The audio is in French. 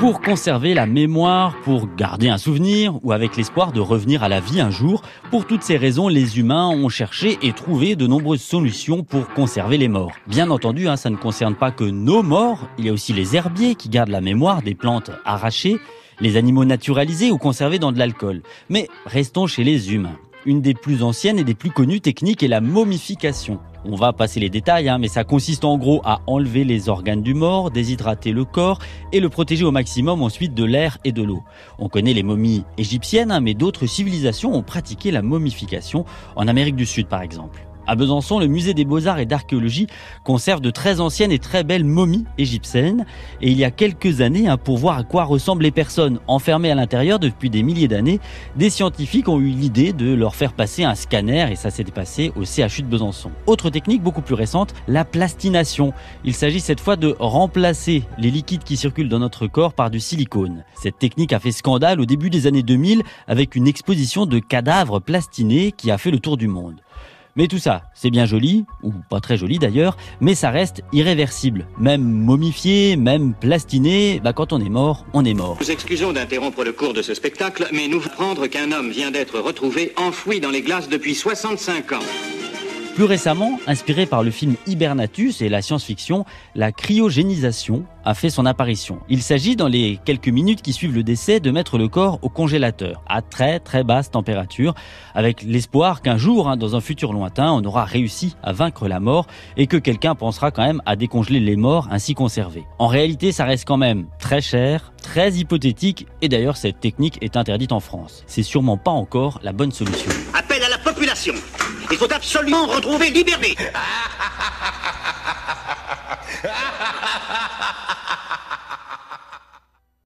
pour conserver la mémoire, pour garder un souvenir ou avec l'espoir de revenir à la vie un jour. Pour toutes ces raisons, les humains ont cherché et trouvé de nombreuses solutions pour conserver les morts. Bien entendu, hein, ça ne concerne pas que nos morts, il y a aussi les herbiers qui gardent la mémoire des plantes arrachées, les animaux naturalisés ou conservés dans de l'alcool. Mais restons chez les humains. Une des plus anciennes et des plus connues techniques est la momification. On va passer les détails, hein, mais ça consiste en gros à enlever les organes du mort, déshydrater le corps et le protéger au maximum ensuite de l'air et de l'eau. On connaît les momies égyptiennes, hein, mais d'autres civilisations ont pratiqué la momification, en Amérique du Sud par exemple. À Besançon, le musée des beaux-arts et d'archéologie conserve de très anciennes et très belles momies égyptiennes. Et il y a quelques années, hein, pour voir à quoi ressemblent les personnes enfermées à l'intérieur depuis des milliers d'années, des scientifiques ont eu l'idée de leur faire passer un scanner et ça s'est passé au CHU de Besançon. Autre technique beaucoup plus récente, la plastination. Il s'agit cette fois de remplacer les liquides qui circulent dans notre corps par du silicone. Cette technique a fait scandale au début des années 2000 avec une exposition de cadavres plastinés qui a fait le tour du monde. Mais tout ça, c'est bien joli, ou pas très joli d'ailleurs, mais ça reste irréversible. Même momifié, même plastiné, bah quand on est mort, on est mort. Nous excusons d'interrompre le cours de ce spectacle, mais nous apprendre qu'un homme vient d'être retrouvé enfoui dans les glaces depuis 65 ans. Plus récemment, inspiré par le film Hibernatus et la science-fiction, la cryogénisation a fait son apparition. Il s'agit dans les quelques minutes qui suivent le décès de mettre le corps au congélateur à très très basse température avec l'espoir qu'un jour, hein, dans un futur lointain, on aura réussi à vaincre la mort et que quelqu'un pensera quand même à décongeler les morts ainsi conservés. En réalité, ça reste quand même très cher, très hypothétique et d'ailleurs cette technique est interdite en France. C'est sûrement pas encore la bonne solution. Appel à la population. Il faut absolument retrouver Liberté.